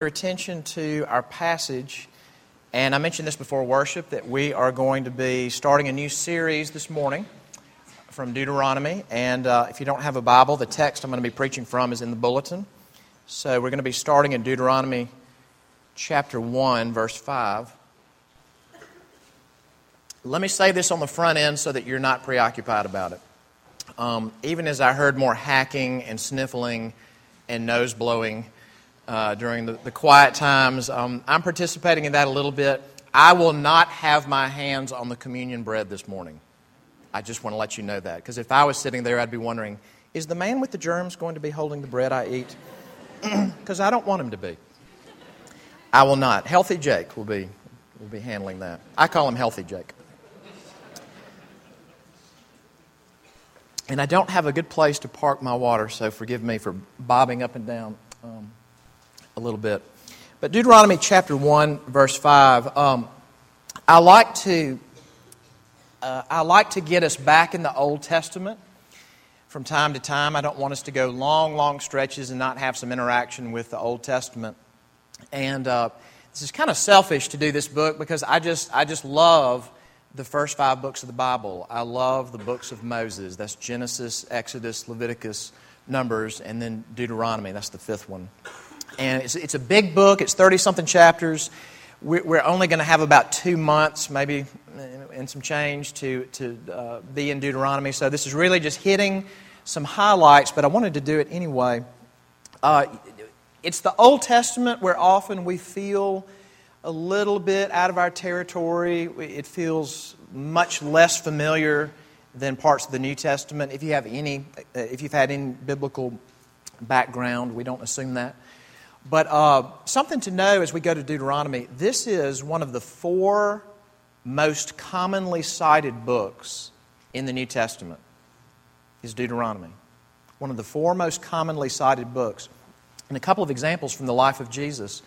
your attention to our passage. And I mentioned this before worship that we are going to be starting a new series this morning from Deuteronomy. And uh, if you don't have a Bible, the text I'm going to be preaching from is in the bulletin. So we're going to be starting in Deuteronomy chapter 1, verse 5. Let me say this on the front end so that you're not preoccupied about it. Um, even as I heard more hacking and sniffling and nose blowing, uh, during the, the, quiet times. Um, I'm participating in that a little bit. I will not have my hands on the communion bread this morning. I just want to let you know that. Because if I was sitting there, I'd be wondering is the man with the germs going to be holding the bread I eat? Because I don't want him to be. I will not. Healthy Jake will be, will be handling that. I call him Healthy Jake. And I don't have a good place to park my water, so forgive me for bobbing up and down. Um, a little bit. But Deuteronomy chapter 1, verse 5, um, I, like to, uh, I like to get us back in the Old Testament from time to time. I don't want us to go long, long stretches and not have some interaction with the Old Testament. And uh, this is kind of selfish to do this book because I just, I just love the first five books of the Bible. I love the books of Moses. That's Genesis, Exodus, Leviticus, Numbers, and then Deuteronomy. That's the fifth one. And it's, it's a big book, it's 30 something chapters. We're only going to have about two months, maybe, and some change to, to uh, be in Deuteronomy. So this is really just hitting some highlights, but I wanted to do it anyway. Uh, it's the Old Testament where often we feel a little bit out of our territory. It feels much less familiar than parts of the New Testament. If you have any, uh, if you've had any biblical background, we don't assume that. But uh, something to know as we go to Deuteronomy this is one of the four most commonly cited books in the New Testament is Deuteronomy. One of the four most commonly cited books. And a couple of examples from the life of Jesus.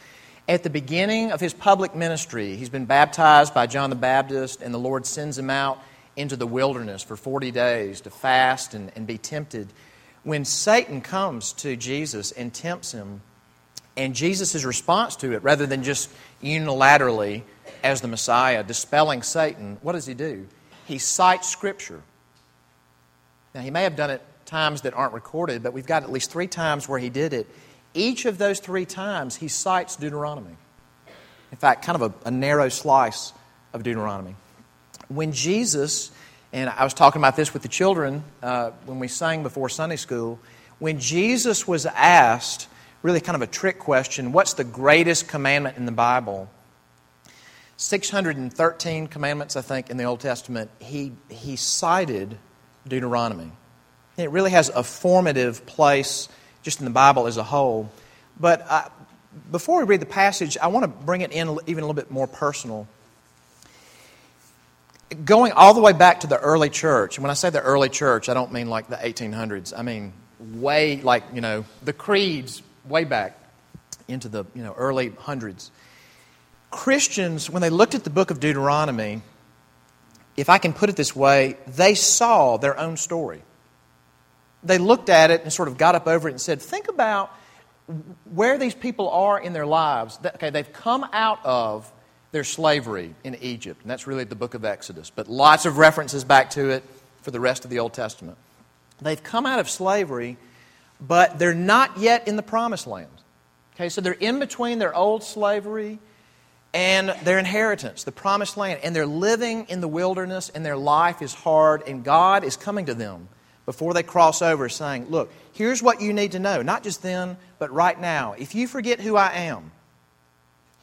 At the beginning of his public ministry, he's been baptized by John the Baptist, and the Lord sends him out into the wilderness for 40 days to fast and, and be tempted. When Satan comes to Jesus and tempts him, and Jesus' response to it, rather than just unilaterally, as the Messiah, dispelling Satan, what does he do? He cites Scripture. Now, he may have done it times that aren't recorded, but we've got at least three times where he did it. Each of those three times, he cites Deuteronomy. In fact, kind of a, a narrow slice of Deuteronomy. When Jesus, and I was talking about this with the children uh, when we sang before Sunday school, when Jesus was asked really kind of a trick question what's the greatest commandment in the Bible? 613 commandments, I think, in the Old Testament, he, he cited Deuteronomy. It really has a formative place just in the Bible as a whole. But I, before we read the passage, I want to bring it in even a little bit more personal. Going all the way back to the early church, and when I say the early church, I don't mean like the 1800s. I mean way like, you know, the creeds way back into the you know, early hundreds. Christians, when they looked at the book of Deuteronomy, if I can put it this way, they saw their own story. They looked at it and sort of got up over it and said, Think about where these people are in their lives. Okay, they've come out of their slavery in Egypt, and that's really the book of Exodus, but lots of references back to it for the rest of the Old Testament. They've come out of slavery but they're not yet in the promised land. Okay, so they're in between their old slavery and their inheritance, the promised land, and they're living in the wilderness, and their life is hard, and God is coming to them before they cross over, saying, Look, here's what you need to know, not just then, but right now. If you forget who I am,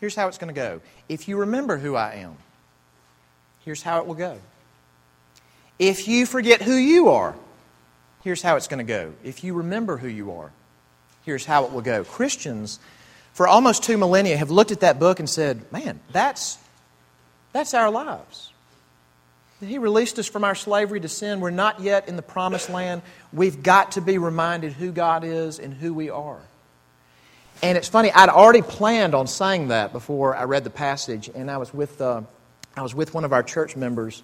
here's how it's going to go. If you remember who I am, here's how it will go. If you forget who you are, here's how it's going to go. If you remember who you are, here's how it will go. Christians, for almost two millennia, have looked at that book and said, man, that's, that's our lives. He released us from our slavery to sin. We're not yet in the promised land. We've got to be reminded who God is and who we are. And it's funny, I'd already planned on saying that before I read the passage, and I was with, uh, I was with one of our church members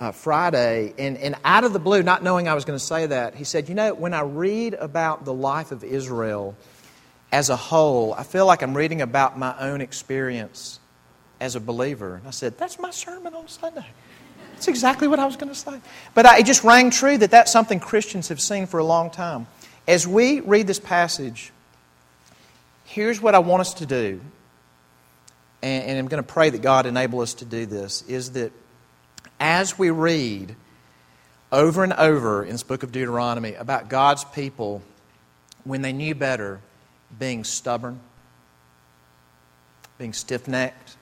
uh, Friday, and, and out of the blue, not knowing I was going to say that, he said, You know, when I read about the life of Israel, as a whole, I feel like I'm reading about my own experience as a believer. And I said, That's my sermon on Sunday. That's exactly what I was going to say. But I, it just rang true that that's something Christians have seen for a long time. As we read this passage, here's what I want us to do. And, and I'm going to pray that God enable us to do this is that as we read over and over in this book of Deuteronomy about God's people when they knew better being stubborn, being stiff necked,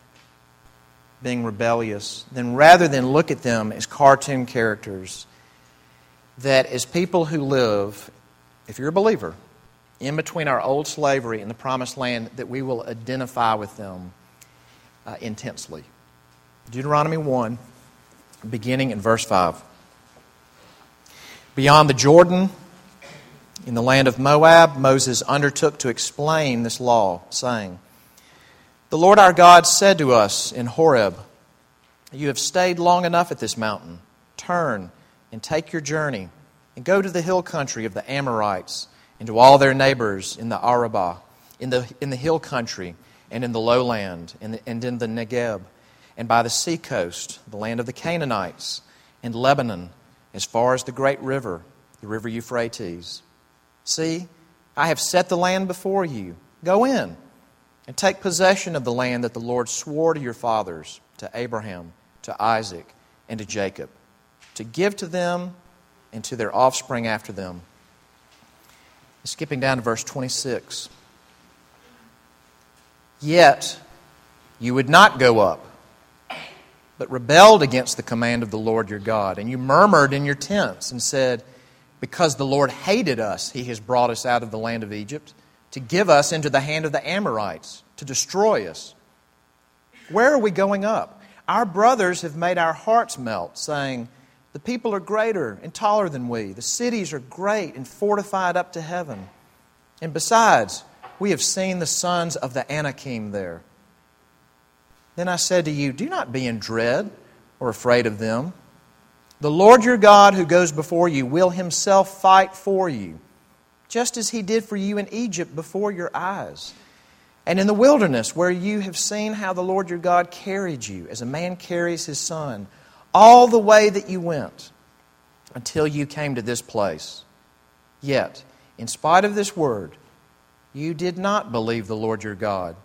being rebellious, then rather than look at them as cartoon characters, that as people who live, if you're a believer, in between our old slavery and the promised land, that we will identify with them uh, intensely. Deuteronomy 1, beginning in verse 5. Beyond the Jordan, in the land of Moab, Moses undertook to explain this law, saying, the Lord our God said to us in Horeb, You have stayed long enough at this mountain. Turn and take your journey and go to the hill country of the Amorites and to all their neighbors in the Arabah, in the, in the hill country and in the lowland and, and in the Negeb and by the sea coast, the land of the Canaanites and Lebanon, as far as the great river, the river Euphrates. See, I have set the land before you. Go in and take possession of the land that the Lord swore to your fathers, to Abraham, to Isaac, and to Jacob, to give to them and to their offspring after them. Skipping down to verse 26. Yet you would not go up, but rebelled against the command of the Lord your God, and you murmured in your tents and said, Because the Lord hated us, he has brought us out of the land of Egypt to give us into the hand of the Amorites, to destroy us. Where are we going up? Our brothers have made our hearts melt, saying, The people are greater and taller than we. The cities are great and fortified up to heaven. And besides, we have seen the sons of the Anakim there. Then I said to you, Do not be in dread or afraid of them. The Lord your God, who goes before you, will himself fight for you just as he did for you in Egypt before your eyes. And in the wilderness, where you have seen how the Lord your God carried you, as a man carries his son, all the way that you went until you came to this place. Yet, in spite of this word, you did not believe the Lord your God,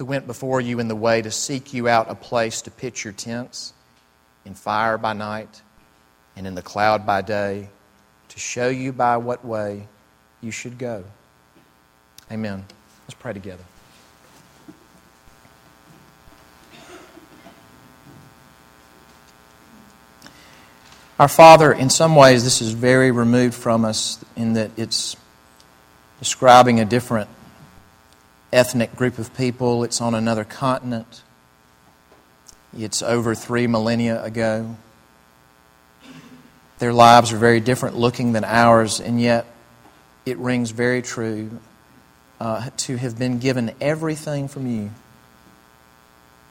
who went before you in the way to seek you out a place to pitch your tents, in fire by night and in the cloud by day, to show you by what way you should go. Amen. Let's pray together. Our Father, in some ways, this is very removed from us in that it's describing a different ethnic group of people. It's on another continent. It's over three millennia ago. Their lives are very different looking than ours, and yet it rings very true uh, to have been given everything from you,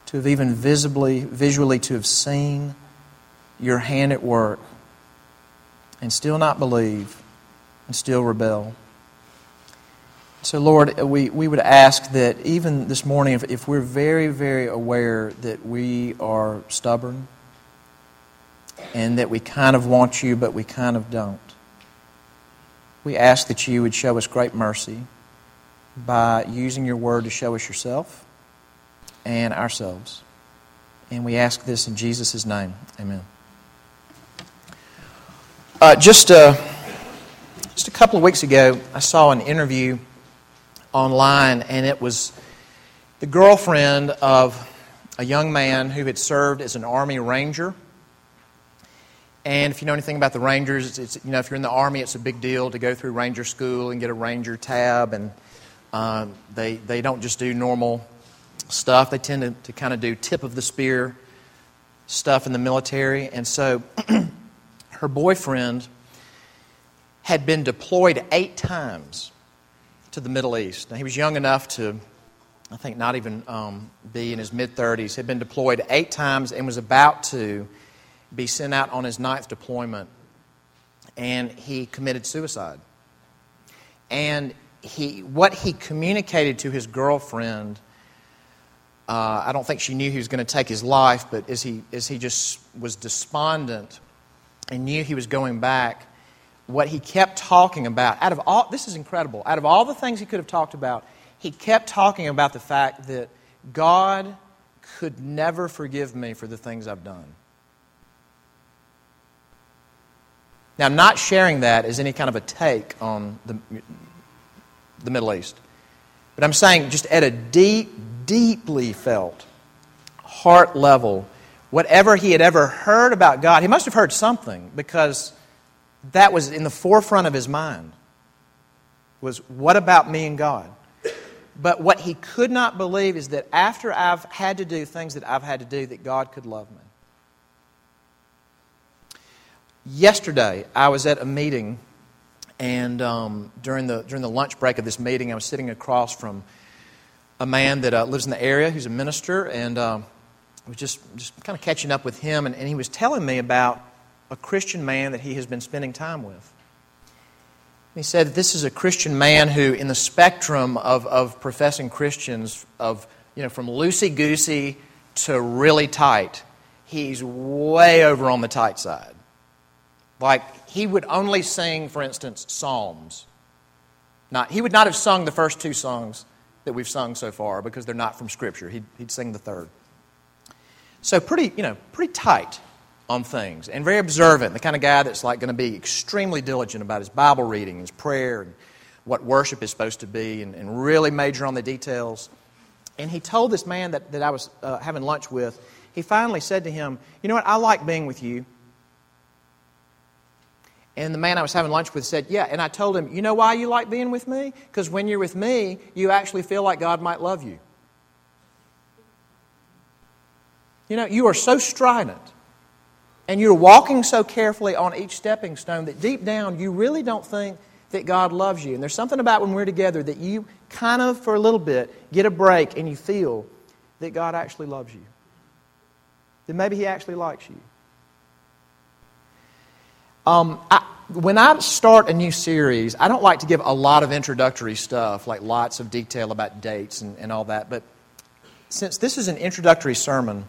to have even visibly, visually, to have seen your hand at work and still not believe and still rebel. So, Lord, we, we would ask that even this morning, if, if we're very, very aware that we are stubborn and that we kind of want you, but we kind of don't, we ask that you would show us great mercy by using your word to show us yourself and ourselves. And we ask this in Jesus' name. Amen. Uh, just, uh, just a couple of weeks ago, I saw an interview online, and it was the girlfriend of a young man who had served as an Army Ranger and if you know anything about the Rangers, it's, you know if you're in the Army, it's a big deal to go through Ranger school and get a Ranger tab. And um, they they don't just do normal stuff; they tend to, to kind of do tip of the spear stuff in the military. And so, her boyfriend had been deployed eight times to the Middle East. Now he was young enough to, I think, not even um, be in his mid 30s. Had been deployed eight times and was about to be sent out on his ninth deployment, and he committed suicide. And he, what he communicated to his girlfriend, uh, I don't think she knew he was going to take his life, but as he, as he just was despondent and knew he was going back, what he kept talking about, out of all, this is incredible, out of all the things he could have talked about, he kept talking about the fact that God could never forgive me for the things I've done. Now, I'm not sharing that as any kind of a take on the, the Middle East, but I'm saying just at a deep, deeply felt heart level, whatever he had ever heard about God, he must have heard something because that was in the forefront of his mind was what about me and God? But what he could not believe is that after I've had to do things that I've had to do, that God could love me. Yesterday, I was at a meeting, and um, during, the, during the lunch break of this meeting, I was sitting across from a man that uh, lives in the area who's a minister, and I was just, just kind of catching up with him, and, and he was telling me about a Christian man that he has been spending time with. He said this is a Christian man who, in the spectrum of, of professing Christians, of you know, from loosey goosey to really tight, he's way over on the tight side. Like he would only sing, for instance, psalms. Not, he would not have sung the first two songs that we've sung so far because they're not from Scripture. He'd, he'd sing the third. So pretty, you know, pretty tight on things and very observant, the kind of guy that's like going to be extremely diligent about his Bible reading, his prayer, and what worship is supposed to be, and, and really major on the details. And he told this man that, that I was uh, having lunch with, he finally said to him, You know what? I like being with you. And the man I was having lunch with said, Yeah. And I told him, You know why you like being with me? Because when you're with me, you actually feel like God might love you. You know, you are so strident and you're walking so carefully on each stepping stone that deep down you really don't think that God loves you. And there's something about when we're together that you kind of, for a little bit, get a break and you feel that God actually loves you. That maybe He actually likes you. Um, I, when I start a new series, I don't like to give a lot of introductory stuff, like lots of detail about dates and, and all that. But since this is an introductory sermon,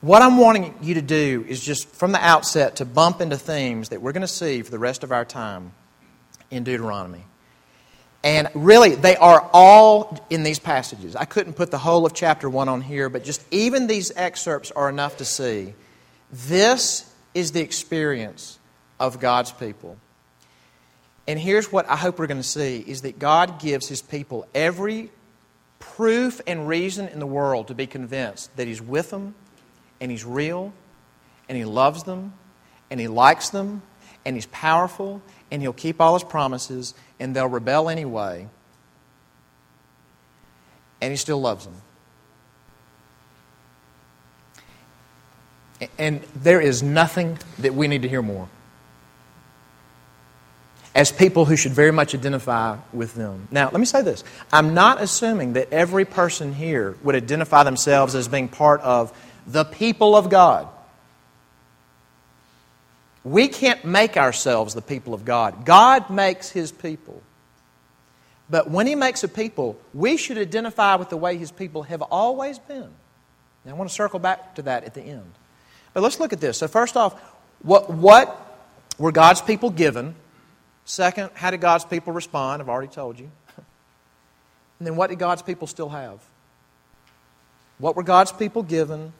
what I'm wanting you to do is just from the outset to bump into themes that we're going to see for the rest of our time in Deuteronomy. And really, they are all in these passages. I couldn't put the whole of chapter 1 on here, but just even these excerpts are enough to see. This is the experience of God's people. And here's what I hope we're going to see is that God gives his people every proof and reason in the world to be convinced that he's with them and He's real, and He loves them, and He likes them, and He's powerful, and He'll keep all His promises, and they'll rebel anyway, and He still loves them. And there is nothing that we need to hear more. As people who should very much identify with them. Now, let me say this. I'm not assuming that every person here would identify themselves as being part of the people of God. We can't make ourselves the people of God. God makes his people. But when he makes a people, we should identify with the way his people have always been. Now, I want to circle back to that at the end. But let's look at this. So, first off, what, what were God's people given? Second, how did God's people respond? I've already told you. And then, what did God's people still have? What were God's people given?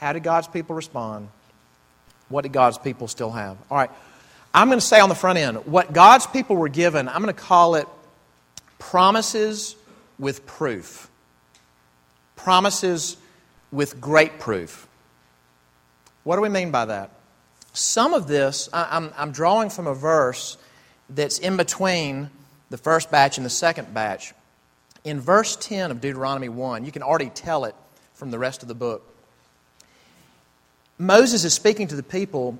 How did God's people respond? What did God's people still have? All right. I'm going to say on the front end, what God's people were given, I'm going to call it promises with proof. Promises with great proof. What do we mean by that? Some of this, I'm, I'm drawing from a verse that's in between the first batch and the second batch. In verse 10 of Deuteronomy 1, you can already tell it from the rest of the book. Moses is speaking to the people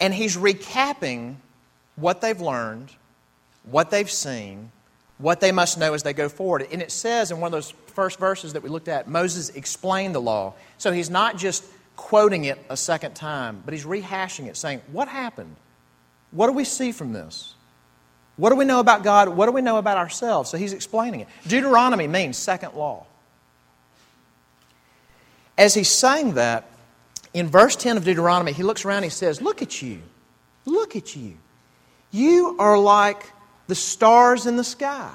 and he's recapping what they've learned, what they've seen, what they must know as they go forward. And it says in one of those first verses that we looked at, Moses explained the law. So he's not just quoting it a second time, but he's rehashing it, saying, What happened? What do we see from this? What do we know about God? What do we know about ourselves? So he's explaining it. Deuteronomy means second law. As he's saying that, in verse 10 of Deuteronomy, he looks around and he says, Look at you. Look at you. You are like the stars in the sky.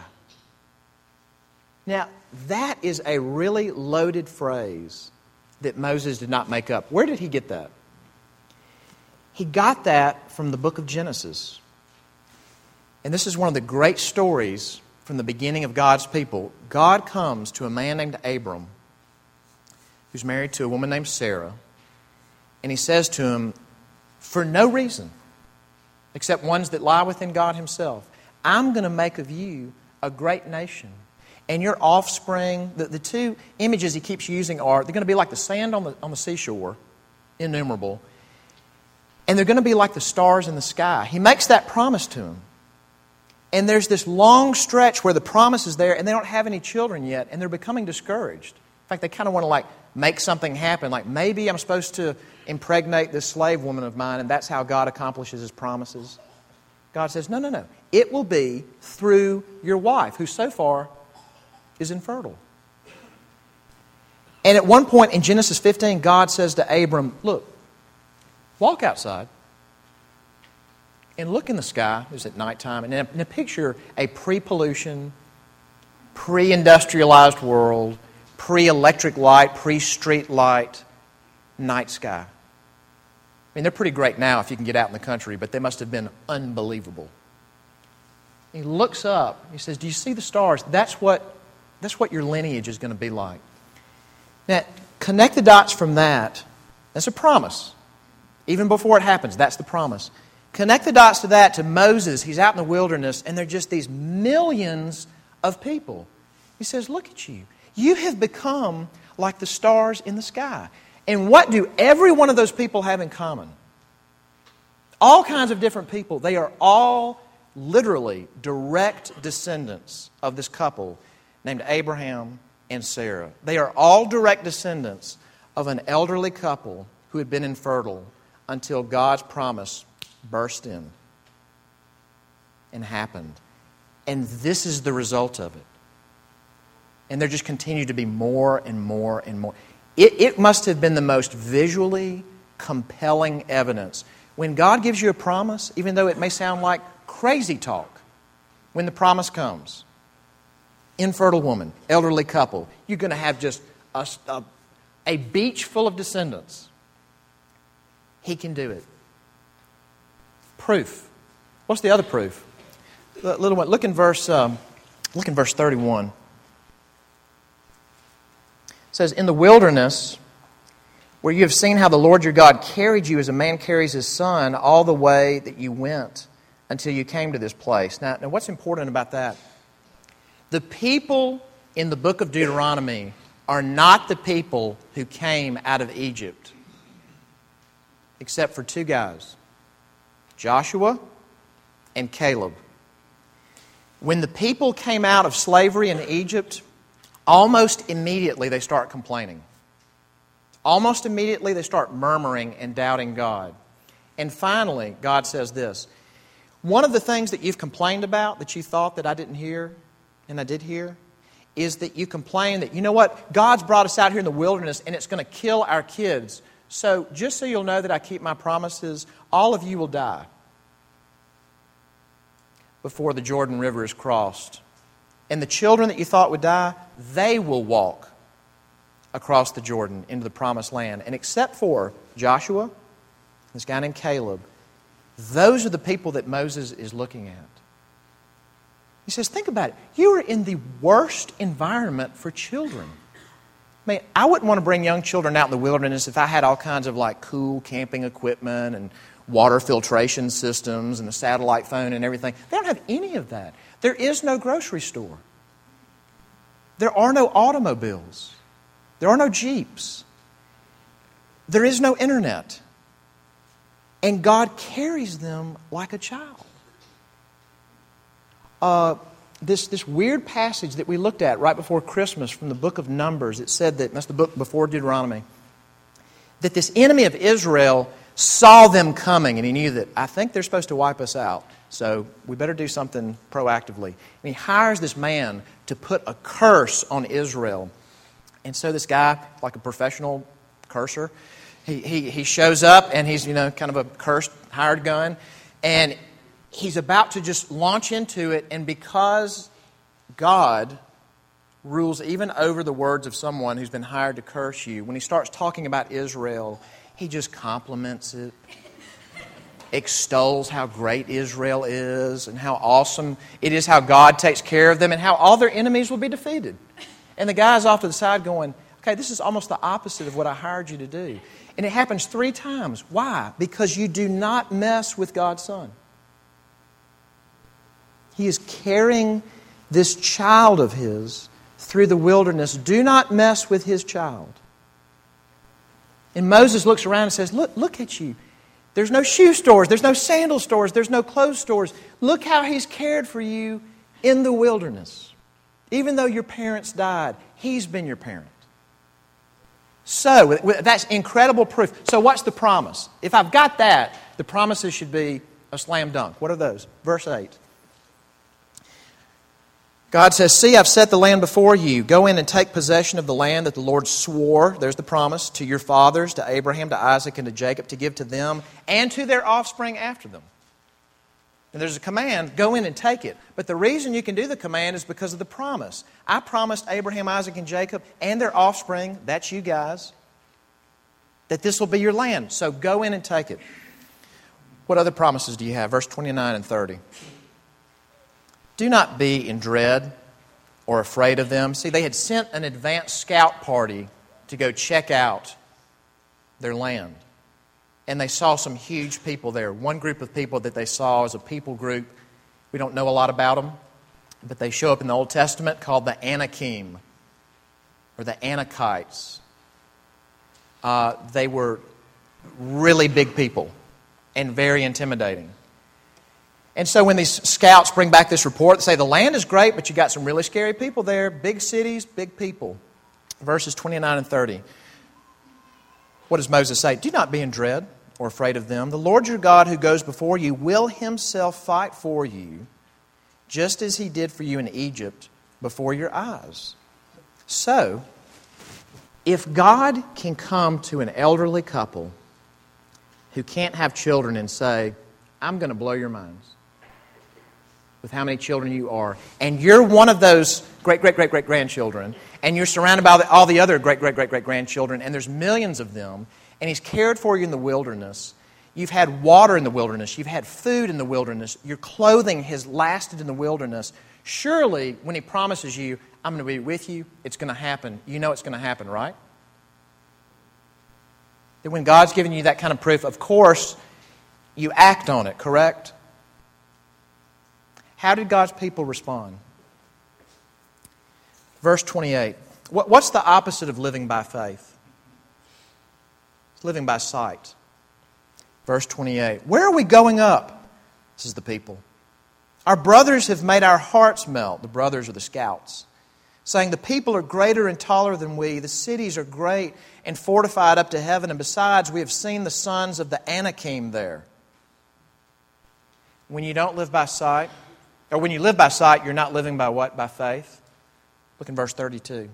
Now, that is a really loaded phrase that Moses did not make up. Where did he get that? He got that from the book of Genesis. And this is one of the great stories from the beginning of God's people. God comes to a man named Abram, who's married to a woman named Sarah, and he says to him, for no reason except ones that lie within God Himself, I'm going to make of you a great nation. And your offspring, the, the two images he keeps using are they're going to be like the sand on the, on the seashore, innumerable, and they're going to be like the stars in the sky. He makes that promise to him. And there's this long stretch where the promise is there and they don't have any children yet and they're becoming discouraged. In fact, they kind of want to like make something happen. Like maybe I'm supposed to impregnate this slave woman of mine and that's how God accomplishes his promises. God says, no, no, no. It will be through your wife, who so far is infertile. And at one point in Genesis 15, God says to Abram, Look, walk outside and look in the sky. It was at nighttime. And in a, in a picture, a pre pollution, pre industrialized world, pre electric light, pre street light night sky. I mean, they're pretty great now if you can get out in the country, but they must have been unbelievable. He looks up. He says, Do you see the stars? That's what, that's what your lineage is going to be like. Now, connect the dots from that. That's a promise. Even before it happens, that's the promise. Connect the dots to that, to Moses. He's out in the wilderness, and there are just these millions of people. He says, Look at you. You have become like the stars in the sky. And what do every one of those people have in common? All kinds of different people. They are all literally direct descendants of this couple named Abraham and Sarah. They are all direct descendants of an elderly couple who had been infertile until God's promise burst in and happened. And this is the result of it. And there just continued to be more and more and more. It, it must have been the most visually compelling evidence. When God gives you a promise, even though it may sound like crazy talk, when the promise comes infertile woman, elderly couple, you're going to have just a, a, a beach full of descendants. He can do it. Proof. What's the other proof? The little one, look in verse, um, look in verse 31 says, "In the wilderness, where you have seen how the Lord your God carried you as a man carries his son all the way that you went until you came to this place." Now, now what's important about that? The people in the book of Deuteronomy are not the people who came out of Egypt, except for two guys Joshua and Caleb. When the people came out of slavery in Egypt, almost immediately they start complaining. Almost immediately they start murmuring and doubting God. And finally, God says this One of the things that you've complained about that you thought that I didn't hear, and I did hear, is that you complain that, you know what, God's brought us out here in the wilderness and it's going to kill our kids. So, just so you'll know that I keep my promises, all of you will die before the Jordan River is crossed. And the children that you thought would die, they will walk across the Jordan into the promised land. And except for Joshua, this guy named Caleb, those are the people that Moses is looking at. He says, Think about it. You are in the worst environment for children. I mean, I wouldn't want to bring young children out in the wilderness if I had all kinds of like cool camping equipment and water filtration systems and a satellite phone and everything. They don't have any of that. There is no grocery store. There are no automobiles. There are no Jeeps. There is no internet. And God carries them like a child. Uh, this, this weird passage that we looked at right before Christmas from the book of Numbers, it said that, that's the book before Deuteronomy, that this enemy of Israel saw them coming and he knew that I think they're supposed to wipe us out. So we better do something proactively. And he hires this man to put a curse on Israel. And so this guy, like a professional curser, he, he, he shows up and he's, you know, kind of a cursed hired gun. And he's about to just launch into it. And because God rules even over the words of someone who's been hired to curse you, when he starts talking about Israel, he just compliments it extols how great Israel is and how awesome it is how God takes care of them and how all their enemies will be defeated. And the guy's off to the side going, okay, this is almost the opposite of what I hired you to do. And it happens three times. Why? Because you do not mess with God's Son. He is carrying this child of his through the wilderness. Do not mess with his child. And Moses looks around and says, Look, look at you. There's no shoe stores, there's no sandal stores, there's no clothes stores. Look how He's cared for you in the wilderness. Even though your parents died, He's been your parent. So, that's incredible proof. So, what's the promise? If I've got that, the promises should be a slam dunk. What are those? Verse 8. God says, See, I've set the land before you. Go in and take possession of the land that the Lord swore, there's the promise, to your fathers, to Abraham, to Isaac, and to Jacob, to give to them and to their offspring after them. And there's a command go in and take it. But the reason you can do the command is because of the promise. I promised Abraham, Isaac, and Jacob and their offspring, that's you guys, that this will be your land. So go in and take it. What other promises do you have? Verse 29 and 30. Do not be in dread or afraid of them. See, they had sent an advance scout party to go check out their land. And they saw some huge people there. One group of people that they saw is a people group. We don't know a lot about them, but they show up in the Old Testament called the Anakim or the Anakites. Uh, they were really big people and very intimidating. And so when these scouts bring back this report, they say the land is great, but you got some really scary people there, big cities, big people. Verses 29 and 30. What does Moses say? Do not be in dread or afraid of them. The Lord your God who goes before you will himself fight for you, just as he did for you in Egypt before your eyes. So, if God can come to an elderly couple who can't have children and say, I'm going to blow your minds with how many children you are, and you're one of those great, great, great, great grandchildren, and you're surrounded by all the other great, great, great, great grandchildren, and there's millions of them, and He's cared for you in the wilderness. You've had water in the wilderness. You've had food in the wilderness. Your clothing has lasted in the wilderness. Surely, when He promises you, I'm going to be with you, it's going to happen. You know it's going to happen, right? That when God's given you that kind of proof, of course, you act on it, correct? How did God's people respond? Verse 28. What's the opposite of living by faith? It's living by sight. Verse 28. Where are we going up? This is the people. Our brothers have made our hearts melt. The brothers are the scouts. Saying, The people are greater and taller than we. The cities are great and fortified up to heaven. And besides, we have seen the sons of the Anakim there. When you don't live by sight, or when you live by sight, you're not living by what? By faith? Look in verse 32.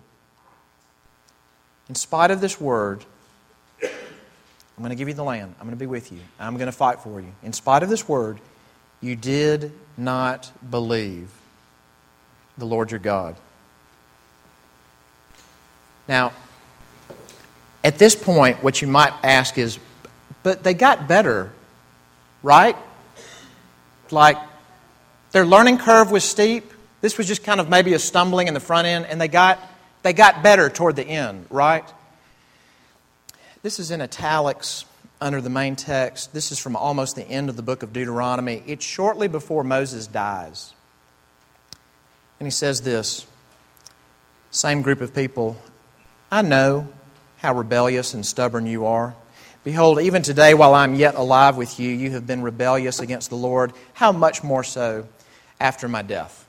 In spite of this word, I'm going to give you the land. I'm going to be with you. I'm going to fight for you. In spite of this word, you did not believe the Lord your God. Now, at this point, what you might ask is, but they got better, right? Like, their learning curve was steep. This was just kind of maybe a stumbling in the front end, and they got, they got better toward the end, right? This is in italics under the main text. This is from almost the end of the book of Deuteronomy. It's shortly before Moses dies. And he says this same group of people, I know how rebellious and stubborn you are. Behold, even today, while I'm yet alive with you, you have been rebellious against the Lord. How much more so after my death.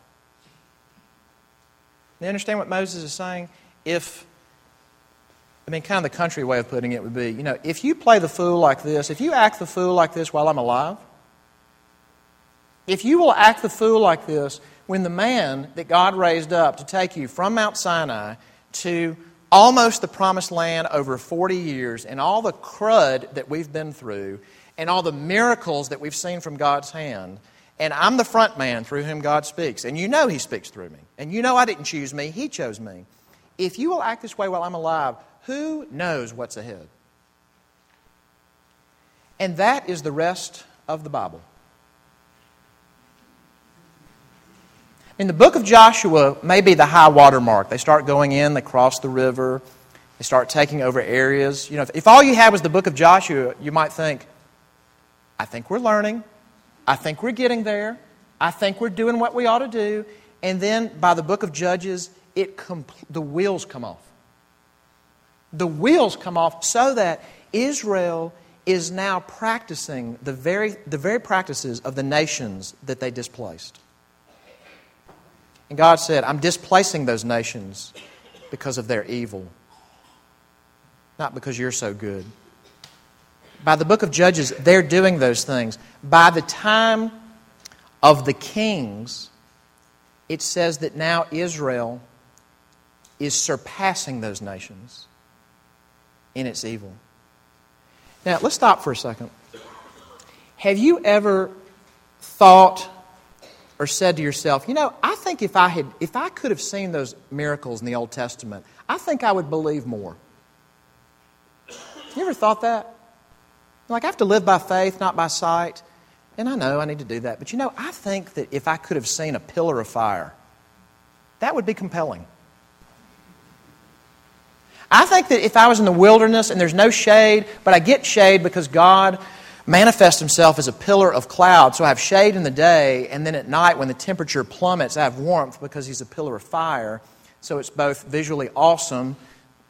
You understand what Moses is saying? If I mean, kind of the country way of putting it would be, you know, if you play the fool like this, if you act the fool like this while I'm alive, if you will act the fool like this when the man that God raised up to take you from Mount Sinai to almost the promised land over 40 years and all the crud that we've been through and all the miracles that we've seen from God's hand, and I'm the front man through whom God speaks, and you know He speaks through me, and you know I didn't choose me, He chose me. If you will act this way while I'm alive, who knows what's ahead? And that is the rest of the Bible. In the book of Joshua, may be the high water mark. They start going in, they cross the river, they start taking over areas. You know, if, if all you had was the book of Joshua, you might think, I think we're learning. I think we're getting there. I think we're doing what we ought to do. And then by the book of Judges, it compl- the wheels come off. The wheels come off so that Israel is now practicing the very, the very practices of the nations that they displaced. And God said, I'm displacing those nations because of their evil, not because you're so good. By the book of Judges, they're doing those things. By the time of the kings, it says that now Israel is surpassing those nations in its evil. Now, let's stop for a second. Have you ever thought or said to yourself, you know, I think if I had if I could have seen those miracles in the Old Testament, I think I would believe more. You ever thought that? Like I have to live by faith, not by sight. And I know I need to do that. But you know, I think that if I could have seen a pillar of fire, that would be compelling. I think that if I was in the wilderness and there's no shade, but I get shade because God manifests himself as a pillar of cloud. So I have shade in the day, and then at night when the temperature plummets, I have warmth because he's a pillar of fire. So it's both visually awesome,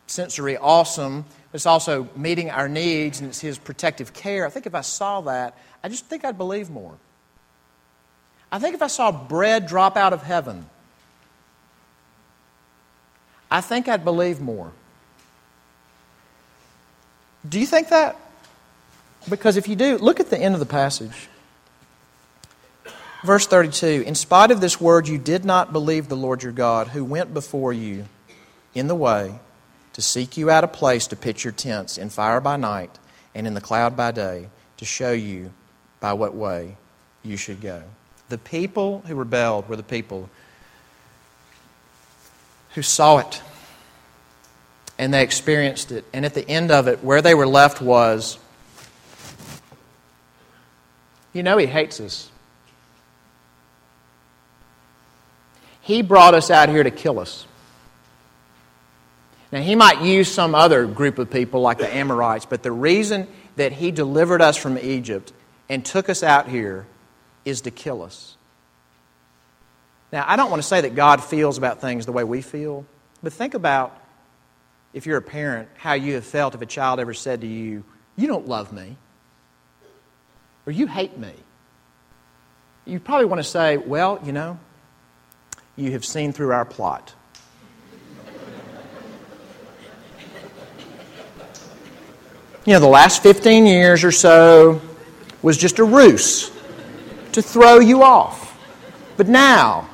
sensory awesome, it's also meeting our needs and it's his protective care. I think if I saw that, I just think I'd believe more. I think if I saw bread drop out of heaven, I think I'd believe more. Do you think that? Because if you do, look at the end of the passage. Verse 32 In spite of this word, you did not believe the Lord your God, who went before you in the way to seek you out a place to pitch your tents in fire by night and in the cloud by day to show you by what way you should go. The people who rebelled were the people who saw it and they experienced it. And at the end of it, where they were left was you know, He hates us. He brought us out here to kill us. Now, He might use some other group of people like the Amorites, but the reason that He delivered us from Egypt and took us out here is to kill us. Now, I don't want to say that God feels about things the way we feel, but think about if you're a parent, how you have felt if a child ever said to you, You don't love me or you hate me, you probably want to say, well, you know, you have seen through our plot. You know, the last 15 years or so was just a ruse to throw you off. But now,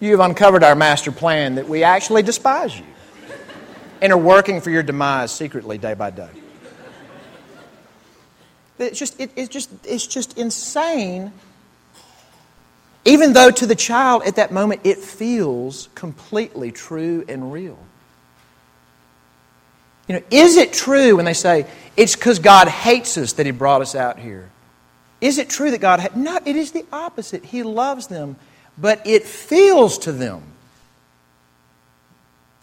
you have uncovered our master plan that we actually despise you and are working for your demise secretly day by day. It's just, it, it's, just, it's just insane. Even though to the child at that moment it feels completely true and real. You know, is it true when they say it's because God hates us that He brought us out here? Is it true that God? Ha- no, it is the opposite. He loves them, but it feels to them.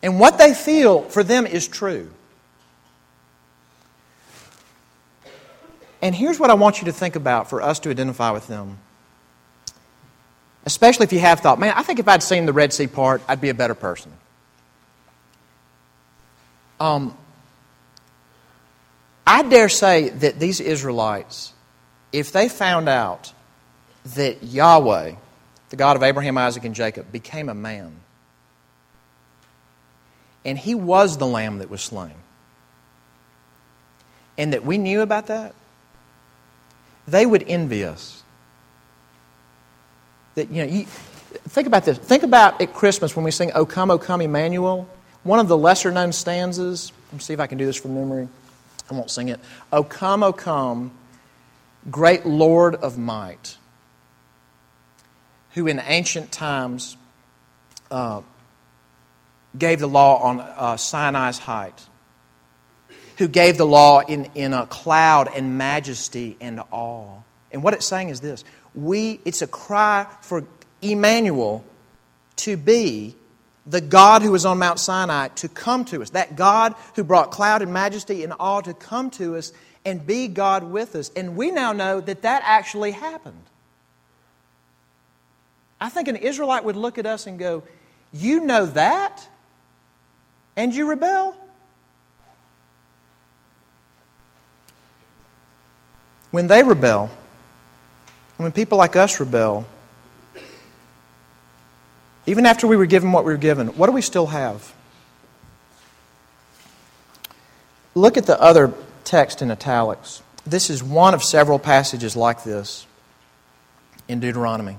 And what they feel for them is true. And here's what I want you to think about for us to identify with them. Especially if you have thought, man, I think if I'd seen the Red Sea part, I'd be a better person. Um, I dare say that these Israelites, if they found out that Yahweh, the God of Abraham, Isaac, and Jacob, became a man, and he was the lamb that was slain, and that we knew about that, they would envy us. That, you know, you, think about this. Think about at Christmas when we sing O Come, O Come, Emmanuel. One of the lesser known stanzas, let me see if I can do this from memory. I won't sing it. O come, O come, great Lord of might, who in ancient times uh, gave the law on uh, Sinai's height, who gave the law in, in a cloud and majesty and awe. And what it's saying is this we, it's a cry for Emmanuel to be the God who was on Mount Sinai to come to us. That God who brought cloud and majesty and awe to come to us and be God with us. And we now know that that actually happened. I think an Israelite would look at us and go, You know that? And you rebel? When they rebel, when people like us rebel, even after we were given what we were given, what do we still have? Look at the other text in italics. This is one of several passages like this in Deuteronomy.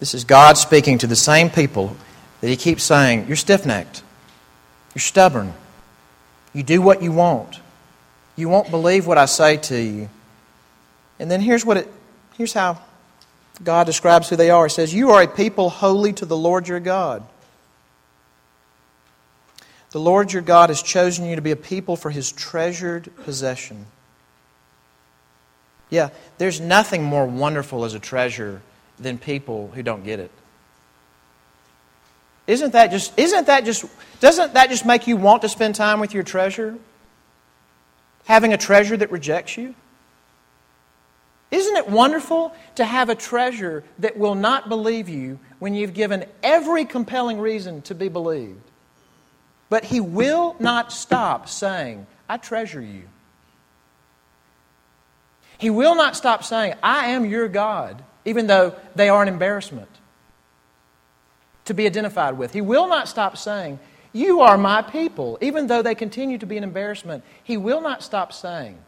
This is God speaking to the same people that He keeps saying, You're stiff necked. You're stubborn. You do what you want. You won't believe what I say to you. And then here's what it here's how God describes who they are. He says, You are a people holy to the Lord your God. The Lord your God has chosen you to be a people for his treasured possession. Yeah, there's nothing more wonderful as a treasure than people who don't get it. Isn't that just, isn't that just, doesn't that just make you want to spend time with your treasure? Having a treasure that rejects you? Isn't it wonderful to have a treasure that will not believe you when you've given every compelling reason to be believed? But he will not stop saying, I treasure you. He will not stop saying, I am your God, even though they are an embarrassment to be identified with. He will not stop saying, You are my people, even though they continue to be an embarrassment. He will not stop saying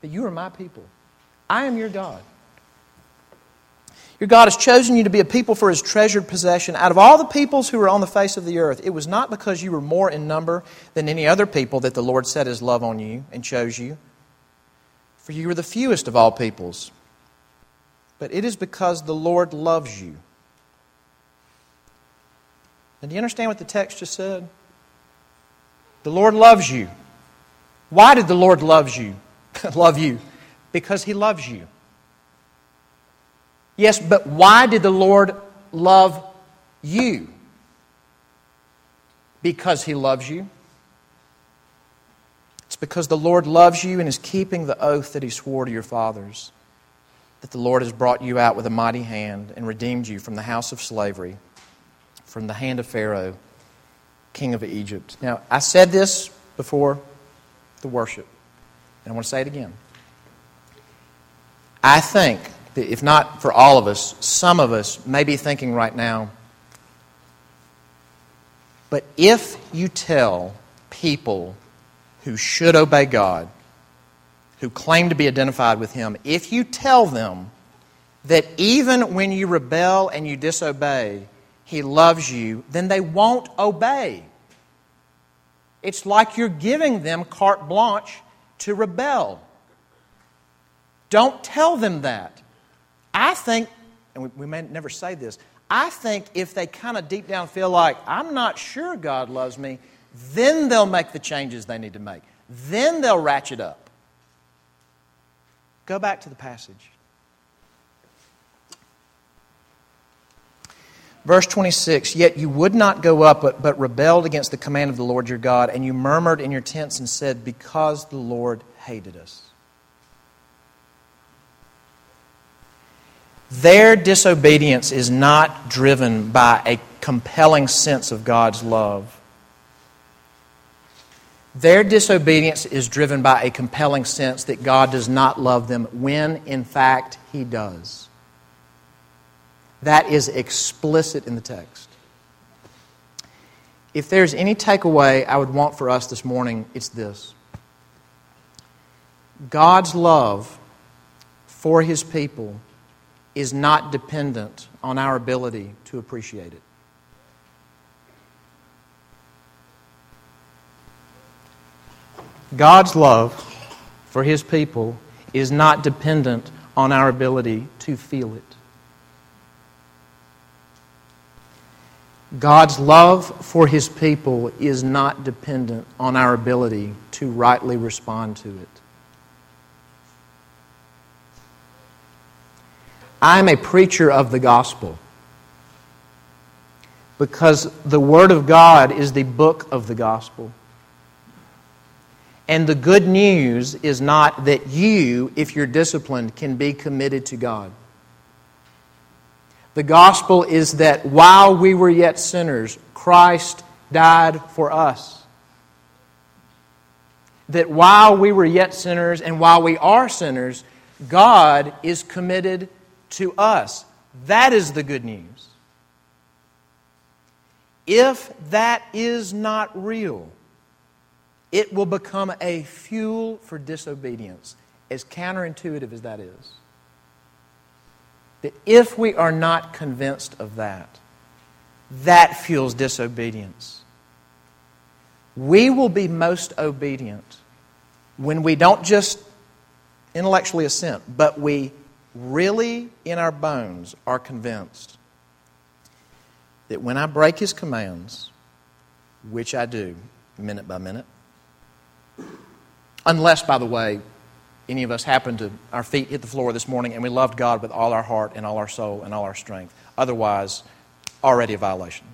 that you are my people. I am your God. Your God has chosen you to be a people for his treasured possession. Out of all the peoples who were on the face of the earth, it was not because you were more in number than any other people that the Lord set his love on you and chose you. For you were the fewest of all peoples. But it is because the Lord loves you. And do you understand what the text just said? The Lord loves you. Why did the Lord loves you? love you? Because he loves you. Yes, but why did the Lord love you? Because he loves you. It's because the Lord loves you and is keeping the oath that he swore to your fathers. That the Lord has brought you out with a mighty hand and redeemed you from the house of slavery, from the hand of Pharaoh, king of Egypt. Now, I said this before the worship, and I want to say it again. I think that if not for all of us, some of us may be thinking right now, but if you tell people who should obey God, who claim to be identified with Him, if you tell them that even when you rebel and you disobey, He loves you, then they won't obey. It's like you're giving them carte blanche to rebel. Don't tell them that. I think, and we, we may never say this, I think if they kind of deep down feel like, I'm not sure God loves me, then they'll make the changes they need to make. Then they'll ratchet up. Go back to the passage. Verse 26 Yet you would not go up, but, but rebelled against the command of the Lord your God, and you murmured in your tents and said, Because the Lord hated us. Their disobedience is not driven by a compelling sense of God's love. Their disobedience is driven by a compelling sense that God does not love them when, in fact, He does. That is explicit in the text. If there's any takeaway I would want for us this morning, it's this God's love for his people is not dependent on our ability to appreciate it. God's love for his people is not dependent on our ability to feel it. God's love for his people is not dependent on our ability to rightly respond to it. I'm a preacher of the gospel because the Word of God is the book of the gospel. And the good news is not that you, if you're disciplined, can be committed to God. The gospel is that while we were yet sinners, Christ died for us. That while we were yet sinners and while we are sinners, God is committed to us. That is the good news. If that is not real, it will become a fuel for disobedience, as counterintuitive as that is. That if we are not convinced of that, that fuels disobedience. We will be most obedient when we don't just intellectually assent, but we really in our bones are convinced that when I break his commands, which I do minute by minute, unless, by the way, any of us happen to, our feet hit the floor this morning and we loved God with all our heart and all our soul and all our strength. Otherwise, already a violation.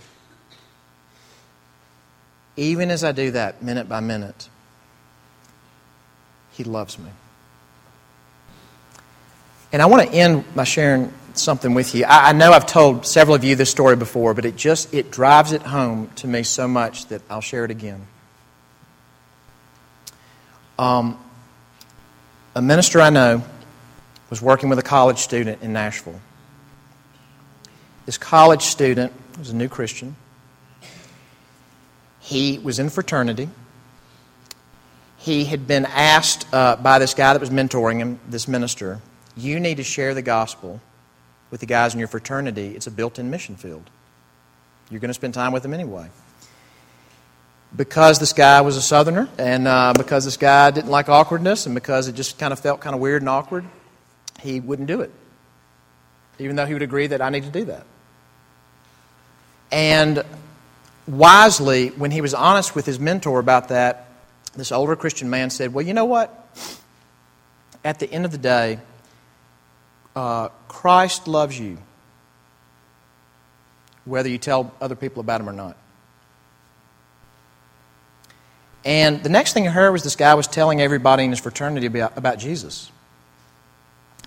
Even as I do that minute by minute, He loves me. And I want to end by sharing something with you. I, I, know I've told several of you this story before, but it just it drives it home to me so much that I'll share it again. Um, a minister I know was working with a college student in Nashville. This college student was a new Christian. He was in fraternity. He had been asked uh, by this guy that was mentoring him, this minister, you need to share the gospel with the guys in your fraternity. It's a built in mission field. You're going to spend time with them anyway. Because this guy was a southerner, and uh, because this guy didn't like awkwardness, and because it just kind of felt kind of weird and awkward, he wouldn't do it. Even though he would agree that I need to do that. And wisely, when he was honest with his mentor about that, this older Christian man said, Well, you know what? At the end of the day, uh, Christ loves you, whether you tell other people about him or not. And the next thing I heard was this guy was telling everybody in his fraternity about, about Jesus.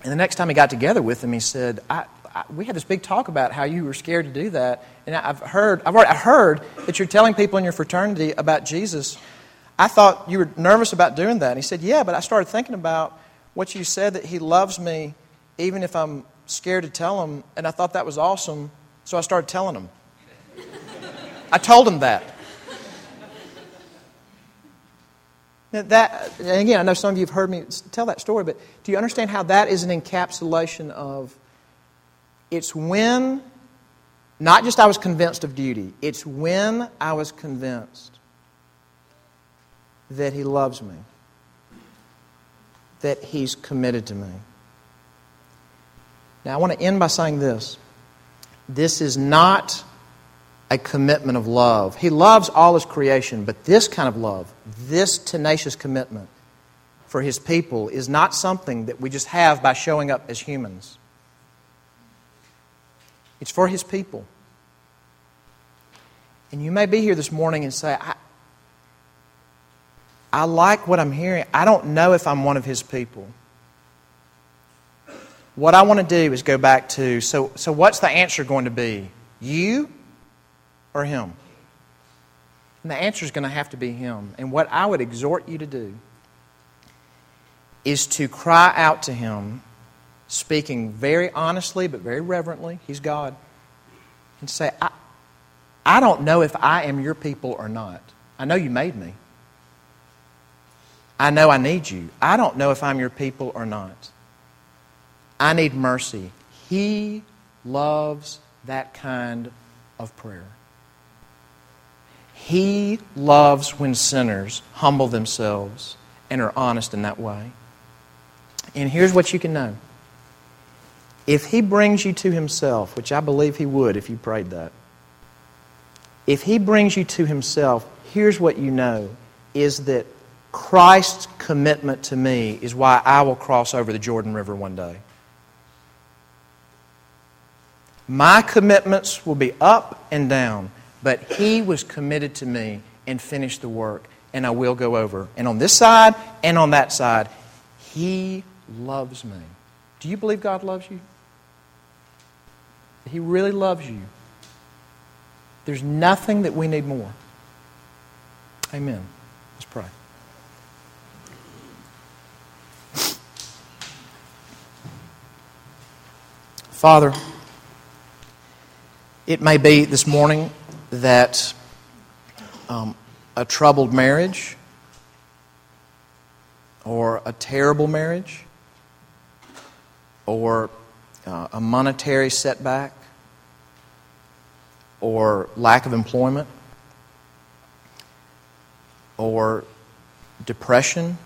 And the next time he got together with him, he said, I, I, We had this big talk about how you were scared to do that. And I've heard, I've already, I heard that you're telling people in your fraternity about Jesus. I thought you were nervous about doing that. And he said, Yeah, but I started thinking about what you said that he loves me even if I'm scared to tell him. And I thought that was awesome. So I started telling him. I told him that. That, again, I know some of you have heard me tell that story, but do you understand how that is an encapsulation of it's when, not just I was convinced of duty, it's when I was convinced that He loves me, that He's committed to me. Now, I want to end by saying this this is not a commitment of love. He loves all his creation, but this kind of love, this tenacious commitment for his people, is not something that we just have by showing up as humans. It's for his people. And you may be here this morning and say, I, I like what I'm hearing. I don't know if I'm one of his people. What I want to do is go back to so, so what's the answer going to be? You or him? And the answer is going to have to be him. And what I would exhort you to do is to cry out to him speaking very honestly but very reverently, He's God, and say, I, I don't know if I am your people or not. I know you made me. I know I need you. I don't know if I'm your people or not. I need mercy. He loves that kind of prayer. He loves when sinners humble themselves and are honest in that way. And here's what you can know if He brings you to Himself, which I believe He would if you prayed that, if He brings you to Himself, here's what you know is that Christ's commitment to me is why I will cross over the Jordan River one day. My commitments will be up and down, but He was committed to me and finished the work, and I will go over. And on this side and on that side, He loves me. Do you believe God loves you? He really loves you. There's nothing that we need more. Amen. Let's pray. Father, it may be this morning that um, a troubled marriage or a terrible marriage or uh, a monetary setback or lack of employment or depression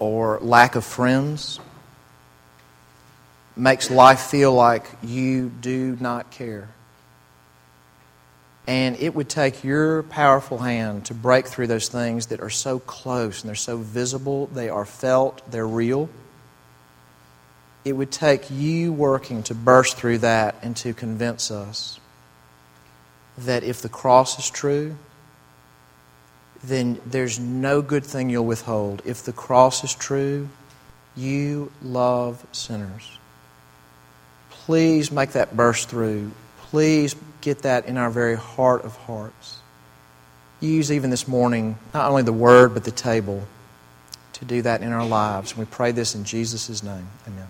or lack of friends makes life feel like you do not care. And it would take your powerful hand to break through those things that are so close and they're so visible, they are felt, they're real. It would take you working to burst through that and to convince us that if the cross is true, then there's no good thing you'll withhold. If the cross is true, you love sinners. Please make that burst through. Please get that in our very heart of hearts. Use even this morning not only the word but the table to do that in our lives. And we pray this in Jesus' name. Amen.